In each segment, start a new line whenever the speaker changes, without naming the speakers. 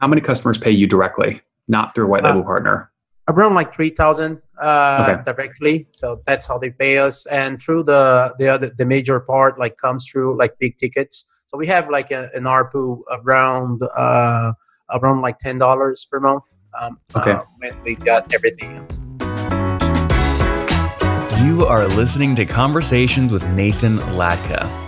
How many customers pay you directly, not through a white label uh, partner?
Around like three thousand uh, okay. directly. So that's how they pay us, and through the the other, the major part like comes through like big tickets. So we have like a, an ARPU around uh, around like ten dollars per month. Um,
okay. Uh,
when we got everything else.
You are listening to Conversations with Nathan Latka.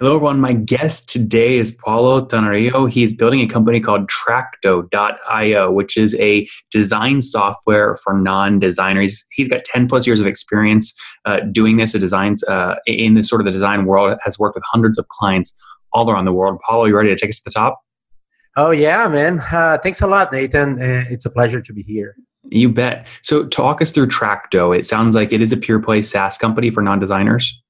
Hello, everyone. My guest today is Paulo Tenorio. He's building a company called Trakto.io, which is a design software for non designers. He's got 10 plus years of experience uh, doing this, a designs uh, in the sort of the design world, has worked with hundreds of clients all around the world. Paulo, you ready to take us to the top?
Oh, yeah, man. Uh, thanks a lot, Nathan. Uh, it's a pleasure to be here.
You bet. So, talk us through Trakto. It sounds like it is a pure play SaaS company for non designers.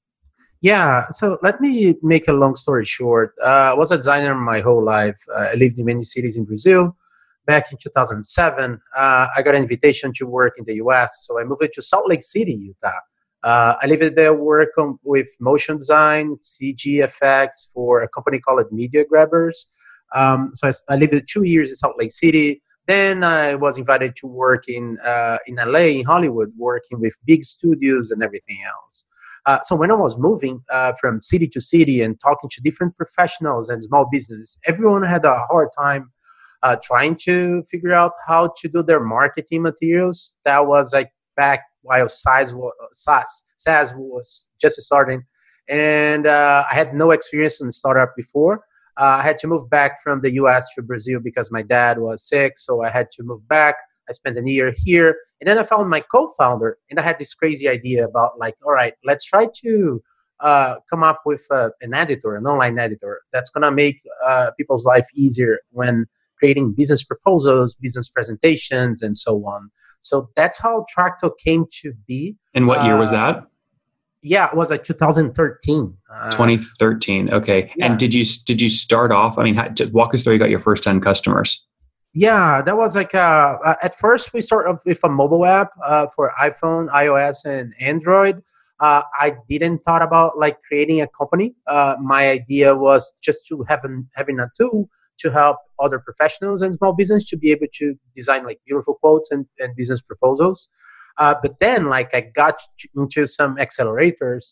Yeah, so let me make a long story short. Uh, I was a designer my whole life. Uh, I lived in many cities in Brazil. Back in 2007, uh, I got an invitation to work in the US, so I moved to Salt Lake City, Utah. Uh, I lived there, work on, with motion design, CG effects for a company called Media Grabbers. Um, so I, I, lived two years in Salt Lake City. Then I was invited to work in uh, in LA, in Hollywood, working with big studios and everything else. Uh, so when I was moving uh, from city to city and talking to different professionals and small business, everyone had a hard time uh, trying to figure out how to do their marketing materials. That was like back while SaaS was, SaaS, SaaS was just starting, and uh, I had no experience in startup before. Uh, I had to move back from the U.S. to Brazil because my dad was sick, so I had to move back. I spent a year here, and then I found my co-founder, and I had this crazy idea about like, all right, let's try to uh, come up with uh, an editor, an online editor that's gonna make uh, people's life easier when creating business proposals, business presentations, and so on. So that's how Trakto came to be.
And what year was uh, that?
Yeah, it was like 2013.
Uh, 2013. Okay. Yeah. And did you did you start off? I mean, walk us through. You got your first 10 customers
yeah that was like uh, uh, at first we started with a mobile app uh, for iphone ios and android uh, i didn't thought about like creating a company. Uh, my idea was just to have an, having a tool to help other professionals and small business to be able to design like beautiful quotes and, and business proposals. Uh, but then like i got into some accelerators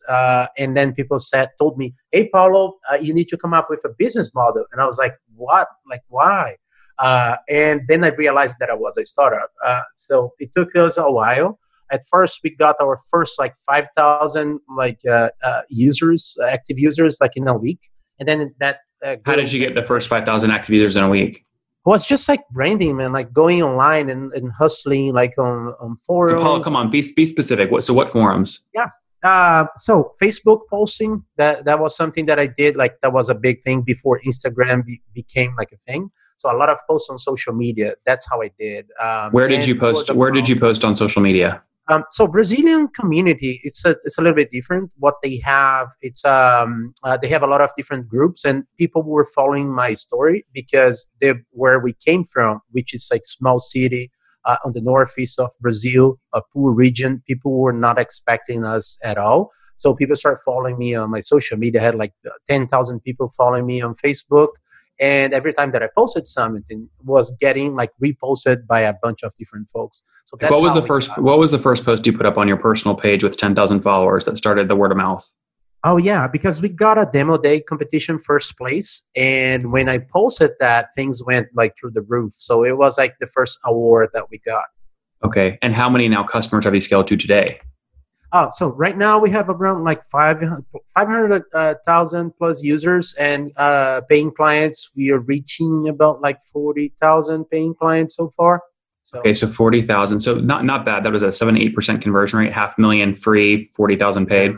and then people said told me hey paulo you need to come up with a business model. And i was like what? Like why uh, and then I realized that I was a startup. Uh, so it took us a while. At first, we got our first like 5,000 like uh, uh, users, active users, like in a week. And then that.
Uh, How did you get the first 5,000 active users in a week?
It was just like branding, man, like going online and, and hustling, like on, on forums.
Paul, come on, be, be specific. What, so, what forums?
Yeah. Uh, so Facebook posting that that was something that I did like that was a big thing before Instagram be, became like a thing. So a lot of posts on social media. That's how I did.
Um, where did you post? Where did you post on social media?
Um, so Brazilian community, it's a it's a little bit different. What they have, it's um uh, they have a lot of different groups, and people were following my story because they where we came from, which is like small city uh, on the northeast of Brazil, a poor region. People were not expecting us at all. So people started following me on my social media. I had like ten thousand people following me on Facebook and every time that I posted something was getting like reposted by a bunch of different folks. So
that's what was the first what was the first post you put up on your personal page with 10,000 followers that started the word of mouth?
Oh yeah, because we got a demo day competition first place, and when I posted that, things went like through the roof. So it was like the first award that we got.
Okay, and how many now customers have you scaled to today?
Oh, so right now we have around like 500,000 uh, plus users and uh, paying clients. We are reaching about like 40,000 paying clients so far.
So. Okay, so 40,000. So not not bad. That was a 7 8% conversion rate, half million free, 40,000 paid.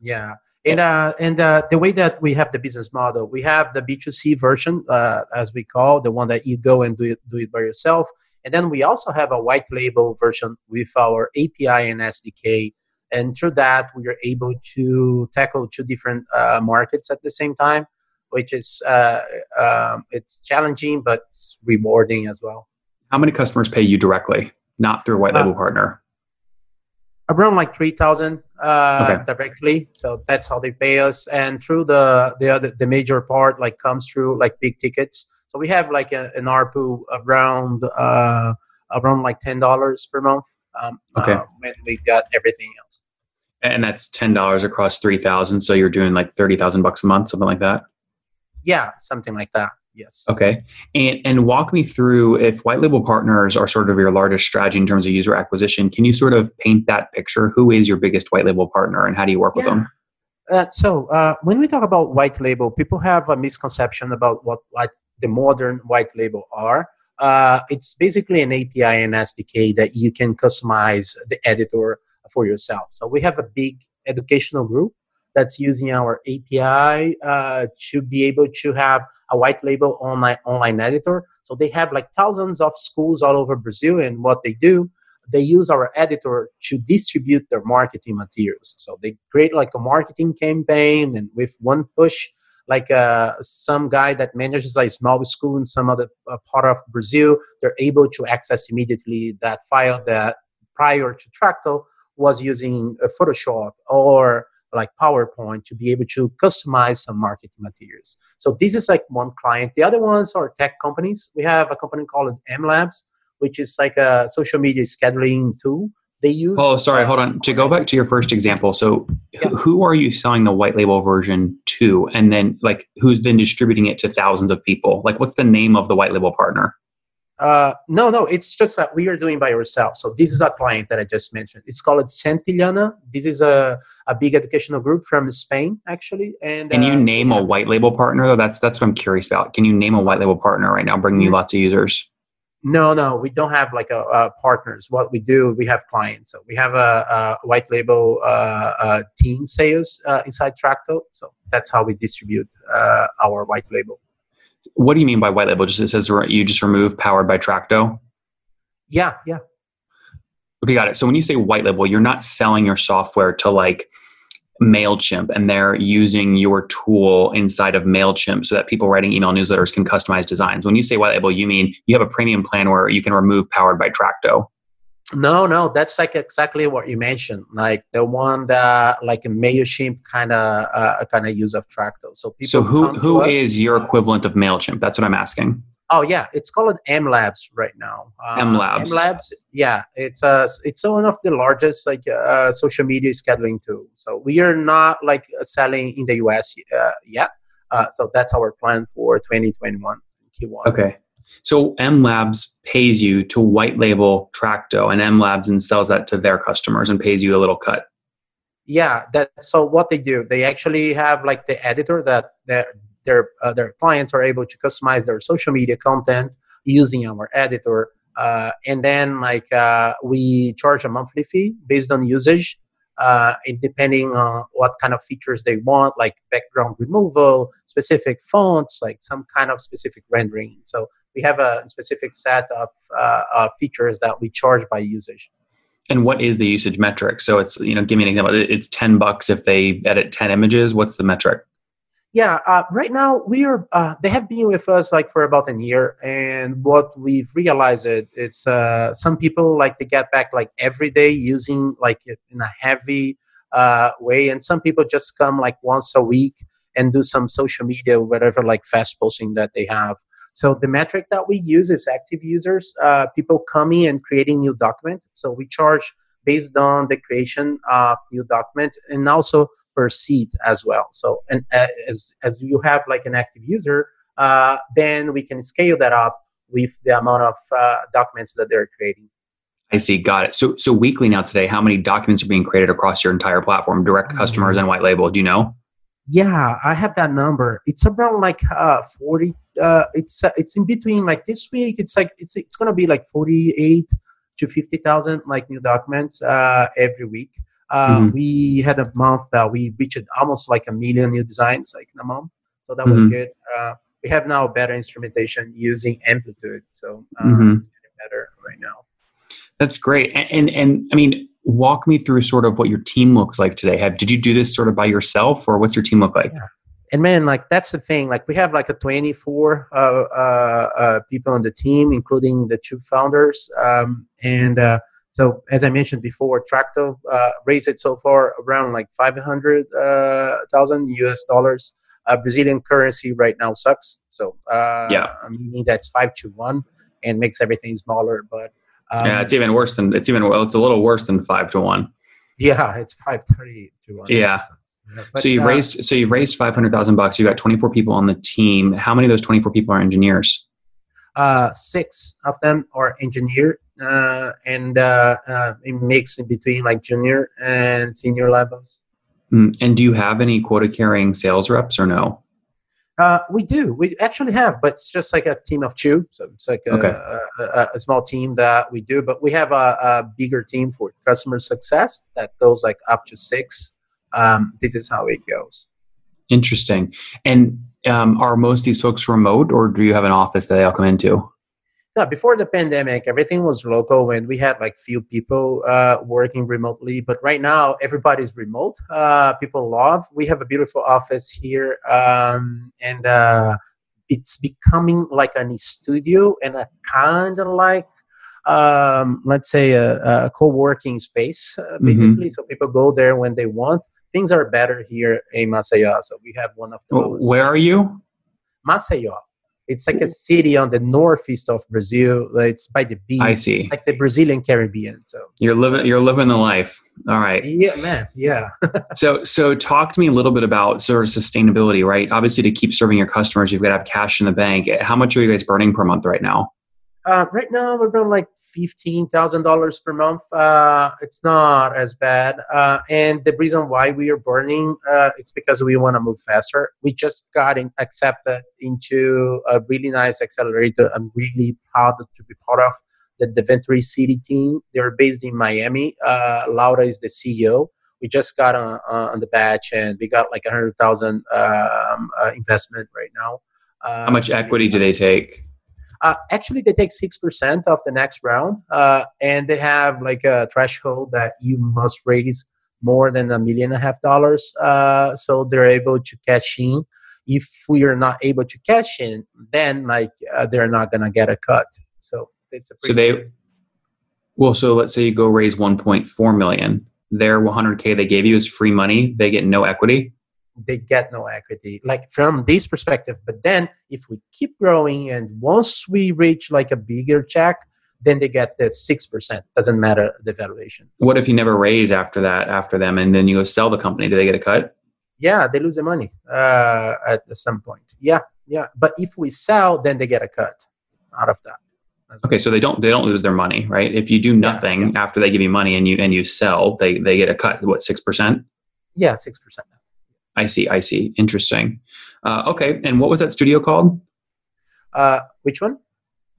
Yeah. And uh, and uh, the way that we have the business model, we have the B2C version, uh, as we call the one that you go and do it, do it by yourself. And then we also have a white label version with our API and SDK. And through that, we are able to tackle two different uh, markets at the same time, which is uh, um, it's challenging but it's rewarding as well.
How many customers pay you directly, not through a white label uh, partner?
Around like 3000 uh, okay. directly. So that's how they pay us. And through the the other the major part like comes through like big tickets. So we have like a, an arpu around uh, around like ten dollars per month um,
okay. uh,
when we got everything else.
And that's ten dollars across 3000 so you're doing like 30000 bucks a month something like that?
Yeah something like that Yes.
Okay. And and walk me through if white label partners are sort of your largest strategy in terms of user acquisition, can you sort of paint that picture? Who is your biggest white label partner and how do you work yeah. with them?
Uh, so uh, when we talk about white label, people have a misconception about what like the modern white label are. Uh, it's basically an API and SDK that you can customize the editor for yourself. So we have a big educational group that's using our API uh, to be able to have a white label online online editor. So they have like thousands of schools all over Brazil, and what they do, they use our editor to distribute their marketing materials. So they create like a marketing campaign, and with one push, like uh, some guy that manages a small school in some other uh, part of Brazil, they're able to access immediately that file that prior to Trakto was using uh, Photoshop or like PowerPoint to be able to customize some marketing materials. So this is like one client. The other ones are tech companies. We have a company called M Labs, which is like a social media scheduling tool. They use.
Oh, sorry. Uh, hold on. To go back to your first example, so yeah. who are you selling the white label version to, and then like who's then distributing it to thousands of people? Like, what's the name of the white label partner?
Uh, no, no, it's just that we are doing by ourselves. So this is a client that I just mentioned. It's called Santillana. This is a, a big educational group from Spain, actually. And
can you uh, name a white label partner? Though that's that's what I'm curious about. Can you name a white label partner right now, bringing you mm-hmm. lots of users?
No, no, we don't have like a, a partners. What we do, we have clients. So we have a, a white label uh, team sales uh, inside Trakto. So that's how we distribute uh, our white label.
What do you mean by white label? Just it says you just remove powered by Trakto.
Yeah, yeah.
Okay, got it. So when you say white label, you're not selling your software to like MailChimp and they're using your tool inside of MailChimp so that people writing email newsletters can customize designs. When you say white label, you mean you have a premium plan where you can remove powered by Trakto.
No, no, that's like exactly what you mentioned, like the one that like a Mailchimp kind of uh, kind of use of Trakto. So
people. So who who is your equivalent of Mailchimp? That's what I'm asking.
Oh yeah, it's called M Labs right now.
Uh, M Labs.
M Labs. Yeah, it's uh it's one of the largest like uh, social media scheduling tool. So we are not like selling in the US uh, yet. Uh, so that's our plan for 2021 Q1.
Okay. So M Labs pays you to white label Trakto, and M Labs and sells that to their customers and pays you a little cut.
Yeah, that. So what they do, they actually have like the editor that their their uh, their clients are able to customize their social media content using our editor, uh, and then like uh, we charge a monthly fee based on usage. Uh, depending on what kind of features they want, like background removal, specific fonts, like some kind of specific rendering. So we have a specific set of uh, features that we charge by usage.
And what is the usage metric? So it's you know give me an example. It's 10 bucks if they edit 10 images. What's the metric
yeah uh, right now we are uh, they have been with us like for about a year and what we've realized it, it's uh, some people like to get back like every day using like in a heavy uh, way and some people just come like once a week and do some social media, whatever like fast posting that they have. So the metric that we use is active users, uh, people coming and creating new documents. So we charge based on the creation of new documents and also per seat as well. So and uh, as as you have like an active user, uh, then we can scale that up with the amount of uh, documents that they're creating.
I see. Got it. So, so weekly now today, how many documents are being created across your entire platform, direct customers and white label? Do you know?
Yeah, I have that number. It's around like uh, forty. Uh, it's uh, it's in between. Like this week, it's like it's it's gonna be like forty eight to fifty thousand like new documents uh, every week. Uh, mm-hmm. We had a month that we reached almost like a million new designs like in a month, so that mm-hmm. was good. Uh, we have now better instrumentation using Amplitude, so uh, mm-hmm. it's getting better right now.
That's great. And, and, and I mean, walk me through sort of what your team looks like today. Have did you do this sort of by yourself, or what's your team look like?
Yeah. And man, like that's the thing. Like we have like a 24 uh, uh, uh, people on the team, including the two founders. Um, and uh, so, as I mentioned before, Trakto uh, raised it so far around like 500,000 US uh, dollars. Brazilian currency right now sucks. So yeah, meaning that's five to one and makes everything smaller. But
um, yeah, it's even worse than it's even well, it's a little worse than five to one.
Yeah, it's five thirty to one.
Yeah. But, so you uh, raised so you raised five hundred thousand bucks. You got twenty four people on the team. How many of those twenty four people are engineers?
Uh, six of them are engineer, uh, and uh, uh, it mix in between like junior and senior levels.
Mm. And do you have any quota carrying sales reps or no?
Uh, we do. We actually have, but it's just like a team of two. So it's like a, okay. a, a, a small team that we do. But we have a, a, bigger team for customer success that goes like up to six. Um, this is how it goes.
Interesting. And um, are most of these folks remote, or do you have an office that they all come into?
Yeah, before the pandemic, everything was local and we had like few people uh, working remotely. But right now, everybody's remote. Uh, people love. We have a beautiful office here, um, and uh, it's becoming like a studio and a kind of like um, let's say a, a, co-working space uh, mm-hmm. basically mm-hmm. so people go there when they want things are better here in maceió so we have one of the
well, where are you
maceió it's like a city on the northeast of Brazil. It's by the beach.
I see.
It's like the Brazilian Caribbean. So
you're living you're living the life. All right.
Yeah, man. Yeah.
so so talk to me a little bit about sort of sustainability, right? Obviously, to keep serving your customers, you've got to have cash in the bank. How much are you guys burning per month right now?
Uh, right now, we're doing like fifteen thousand dollars per month. Uh, it's not as bad, uh, and the reason why we are burning uh, it's because we want to move faster. We just got in, accepted into a really nice accelerator. I'm really proud to be part of the, Venture City team. They're based in Miami. Uh, Laura is the CEO. We just got on, on the batch, and we got like a hundred thousand um, uh, investment right now.
How much equity do they take?
Uh, actually, they take 6% of the next round, uh, and they have like a threshold that you must raise more than a million and a half dollars. Uh, so they're able to cash in. If we are not able to cash in, then like uh, they're not going to get a cut. So it's a
so they well, so let's say you go raise 1.4 million. Their 100k they gave you is free money. They get no equity
they get no equity like from this perspective. But then if we keep growing and once we reach like a bigger check then they get the 6% doesn't matter the valuation.
What if you never raise after that after them and then you go sell the company? Do they get a cut?
Yeah they lose the money uh, at some point. Yeah yeah. But if we sell then they get a cut out of that.
Okay so they don't they don't lose their money right? If you do nothing yeah, yeah. after they give you money and you and you sell they they get a cut what 6%
yeah 6%
I see. I see. Interesting. Uh, okay. And what was that studio called?
Uh, which one?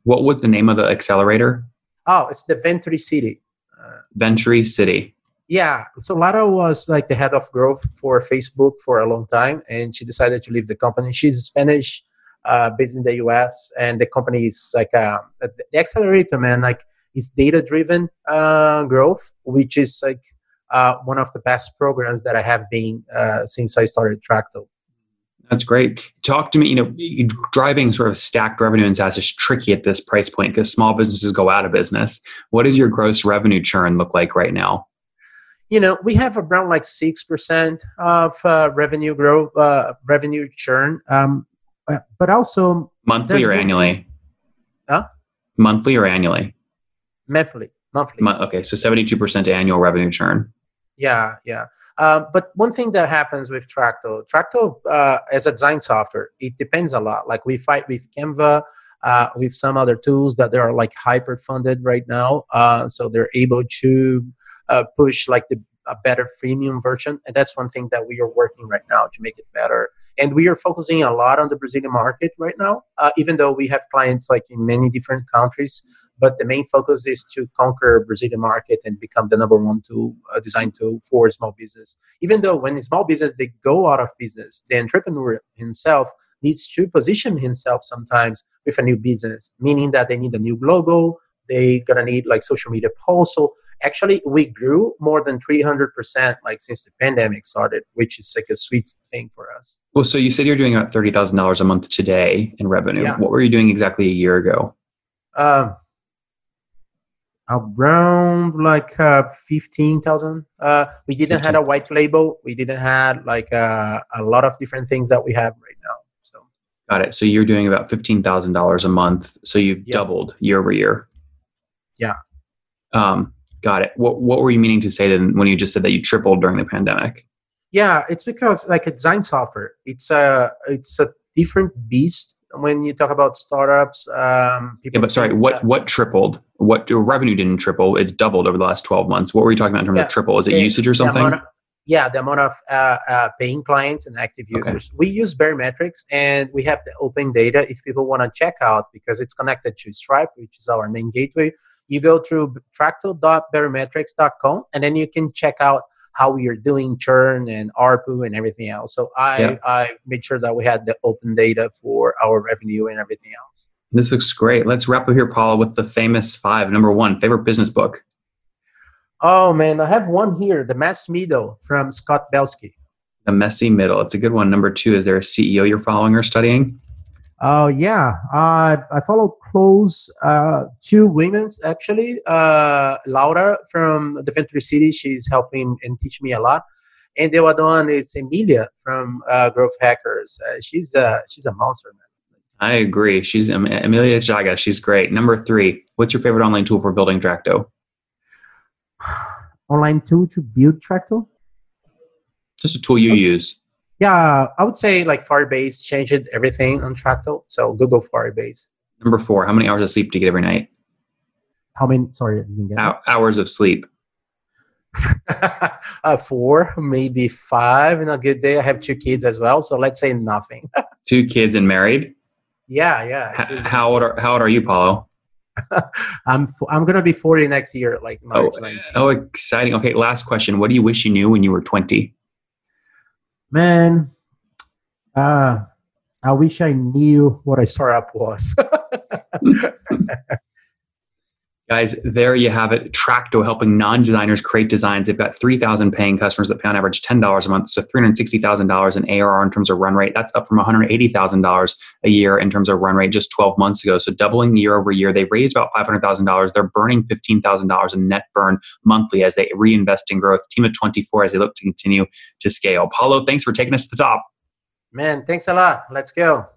What was the name of the accelerator?
Oh, it's the Venture City.
Uh, Venture City.
Yeah. So Lara was like the head of growth for Facebook for a long time, and she decided to leave the company. She's Spanish, uh, based in the US, and the company is like uh, the accelerator, man. Like is data driven uh, growth, which is like uh, one of the best programs that I have been uh, since I started Trakto.
That's great. Talk to me. You know, driving sort of stacked revenue in SaaS is tricky at this price point because small businesses go out of business. What does your gross revenue churn look like right now?
you know, we have around like six percent of uh, revenue growth, uh, revenue churn, um, uh, but also
monthly or annually?
Huh?
Monthly or annually?
monthly, monthly.
Mon- okay, so 72% annual revenue churn.
Yeah, yeah. Uh, but one thing that happens with Trakto, Trakto uh, as a design software, it depends a lot. Like we fight with Canva, uh, with some other tools that they are like hyper funded right now, uh, so they're able to uh, push like the a better freemium version, and that's one thing that we are working right now to make it better. And we are focusing a lot on the Brazilian market right now, uh, even though we have clients like in many different countries but the main focus is to conquer Brazilian market and become the number one tool, uh, design tool for small business. Even though when small business they go out of business, the entrepreneur himself needs to position himself sometimes with a new business, meaning that they need a new logo, they gonna need like social media posts. So actually, we grew more than three hundred percent like since the pandemic started, which is like a sweet thing for us.
Well, so you said you're doing about $30,000 a month today in revenue.
Yeah.
What were you doing exactly a year ago?
Um, around like uh, 15,000. Uh, we didn't had a white label. We didn't had like uh, a lot of different things that we have right now. So
Got it. So you're doing about $15,000 a month. So you've
Yes.
doubled year over year.
Yeah.
Um, got it. What, what were you meaning to say then when you just said that you tripled during the pandemic?
yeah, it's because like a design software, it's a it's a different beast when you talk about startups. Um, people
Yeah, but sorry, what
that-
what tripled? What your revenue didn't triple? It doubled over the last twelve months. What were you talking about in terms
Yeah,
of triple? Is it usage or something?
yeah, the amount of uh, uh, paying clients and active
Okay.
users. We use Baremetrics and we have the open data if people want to check out because it's connected to Stripe, which is our main gateway. You go through trakto.baremetrics.com and then you can check out how we are doing churn and ARPU and everything else. So I,
Yeah.
I made sure that we had the open data for our revenue and everything else.
This looks great. Let's wrap up here, Paulo, with the famous five. Number one, favorite business book.
Oh man, I have one here, The Mass Middle from Scott Belsky.
The Messy Middle. It's a good one. Number two, is there a CEO you're following or studying?
Oh yeah, I I follow close uh, two women's actually. Uh, Laura from the Venture City, she's helping and teach me a lot. And the other one is Emilia from uh, Growth Hackers. Uh, she's uh, she's a monster, man.
I agree. She's Em- Amelia Chaga. She's great. Number three, what's your favorite online tool for building Trakto?
Online tool to build Trakto.
Just a tool you use.
Yeah, I would say like Firebase changed everything on Trakto. So Google Firebase.
Number four, how many hours of sleep do you get every night?
How many? Sorry, I didn't get
Hou- hours of sleep.
uh, four, maybe five in a good day. I have two kids as well, so let's say nothing.
Two kids and married.
yeah, yeah.
H- how old are how old are you, Paulo?
I'm f- I'm gonna be 40 next year, like
Oh,
19.
oh, exciting. Okay, last question. What do you wish you knew when you were 20?
Man, uh, I wish I knew what a startup was.
Guys, there you have it. Trakto helping non-designers create designs. They've got 3,000 paying customers that pay on average $10 a month, so $360,000 in ARR in terms of run rate. That's up from $180,000 a year in terms of run rate just 12 months ago. So doubling year over year. They raised about $500,000. They're burning $15,000 in net burn monthly as they reinvest in growth. Team of 24 as they look to continue to scale. Paulo, thanks for taking us to the top.
Man, thanks a lot. Let's go.